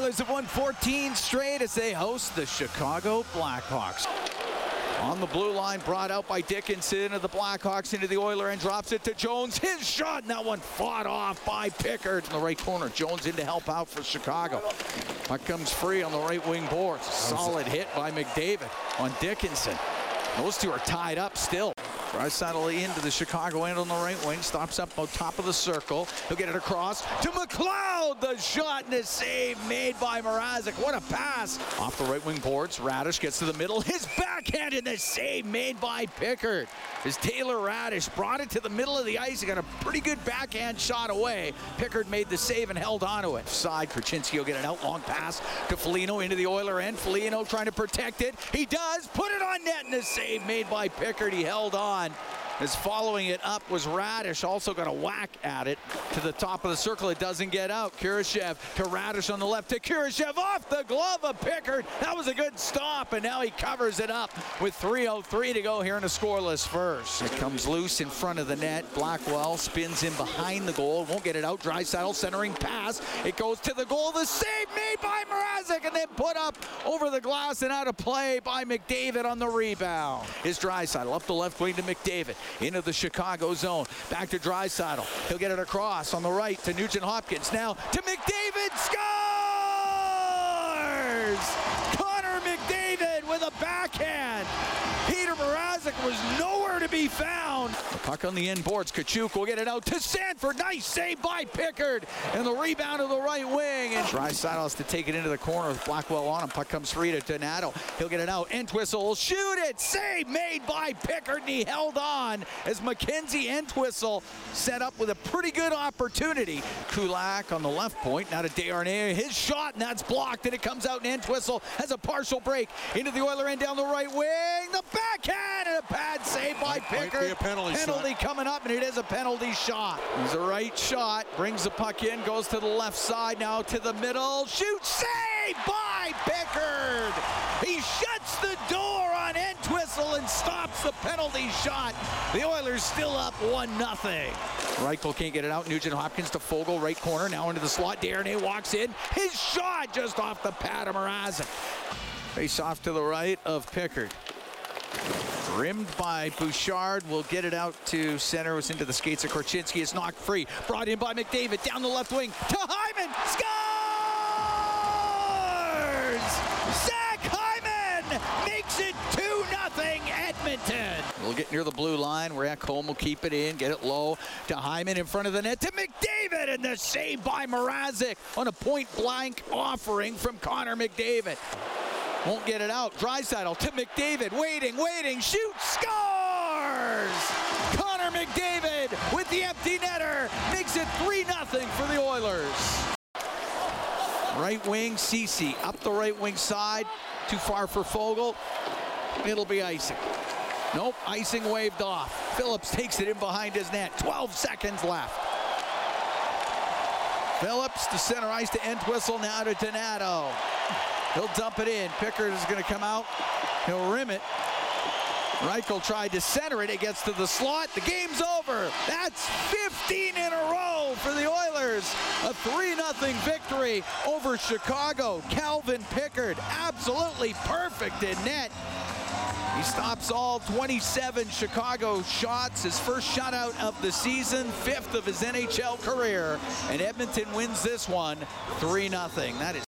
Oilers have won 14 straight as they host the Chicago Blackhawks. On the blue line, brought out by Dickinson of the Blackhawks into the Oiler and drops it to Jones. His shot, and that one fought off by Pickard in the right corner. Jones in to help out for Chicago. Puck comes free on the right wing boards. Solid hit by McDavid on Dickinson. Those two are tied up still. Draisaitl into the Chicago end on the right wing, stops up on top of the circle. He'll get it across to McLeod. The shot and the save made by Mrazek. What a pass. Off the right wing boards, Raddysh gets to the middle. His backhand and the save made by Pickard. As Taylor Raddysh brought it to the middle of the ice. He got a pretty good backhand shot away. Pickard made the save and held onto it. Side, Korchinski will get an out long pass to Foligno into the Oiler end. Foligno trying to protect it. He does. Put it on net and the save made by Pickard. He held on. As following it up was Raddysh, also got a whack at it to the top of the circle. It doesn't get out. Kurashev to Raddysh on the left to Kurashev off the glove of Pickard. That was a good stop, and now he covers it up with 3.03 to go here in a scoreless first. It comes loose in front of the net. Blackwell spins in behind the goal, won't get it out. Draisaitl centering pass. It goes to the goal. The save made by Mrazek, and then put up over the glass and out of play by McDavid on the rebound. Is Draisaitl up the left wing to McDavid into the Chicago zone. Back to Draisaitl. He'll get it across on the right to Nugent Hopkins. Now to McDavid. Scores! Connor McDavid with a backhand. Peter Mrazek was nowhere to be found. Puck on the end boards. Kachuk will get it out to Sanford. Nice save by Pickard. And the rebound of the right wing. And Draisaitl has to take it into the corner with Blackwell on him. Puck comes free to Donato. He'll get it out. Entwistle will shoot it. Save made by Pickard. And he held on as Mackenzie Entwistle set up with a pretty good opportunity. Kulak on the left point. Now to Desharnais. His shot, and that's blocked. And it comes out, and Entwistle has a partial break into the Oiler end down the right wing. The backhand and a pad save by Might Pickard. penalty penalty coming up, and it is a penalty shot. He's a right shot, brings the puck in, goes to the left side, now to the middle, shoot, save by Pickard. He shuts the door on Entwistle and stops the penalty shot. The Oilers still up one nothing. Reichel can't get it out. Nugent Hopkins to Foegele, right corner, now into the slot. Darnay walks in. His shot just off the pad of Mrazek. Face off to the right of Pickard. Rimmed by Bouchard. Will get it out to center. Was into the skates of Korchinski. It's knocked free. Brought in by McDavid. Down the left wing to Hyman. Scores! Zach Hyman makes it 2 0 Edmonton. We'll get near the blue line. Where Ekholm will keep it in. Get it low to Hyman in front of the net to McDavid. And the save by Mrazek on a point blank offering from Connor McDavid. Won't get it out. Draisaitl to McDavid. Waiting, waiting. Shoot. Scores! Connor McDavid with the empty netter makes it 3 0 for the Oilers. Right wing, Cece up the right wing side. Too far for Foegele. It'll be icing. Nope, icing waved off. Phillips takes it in behind his net. 12 seconds left. Phillips to center ice to Entwistle, now to Donato. He'll dump it in. Pickard is going to come out. He'll rim it. Reichel tried to center it. It gets to the slot. The game's over. That's 15 in a row for the Oilers. A 3 0 victory over Chicago. Calvin Pickard, absolutely perfect in net. He stops all 27 Chicago shots, his first shutout of the season, fifth of his NHL career. And Edmonton wins this one 3 0. That is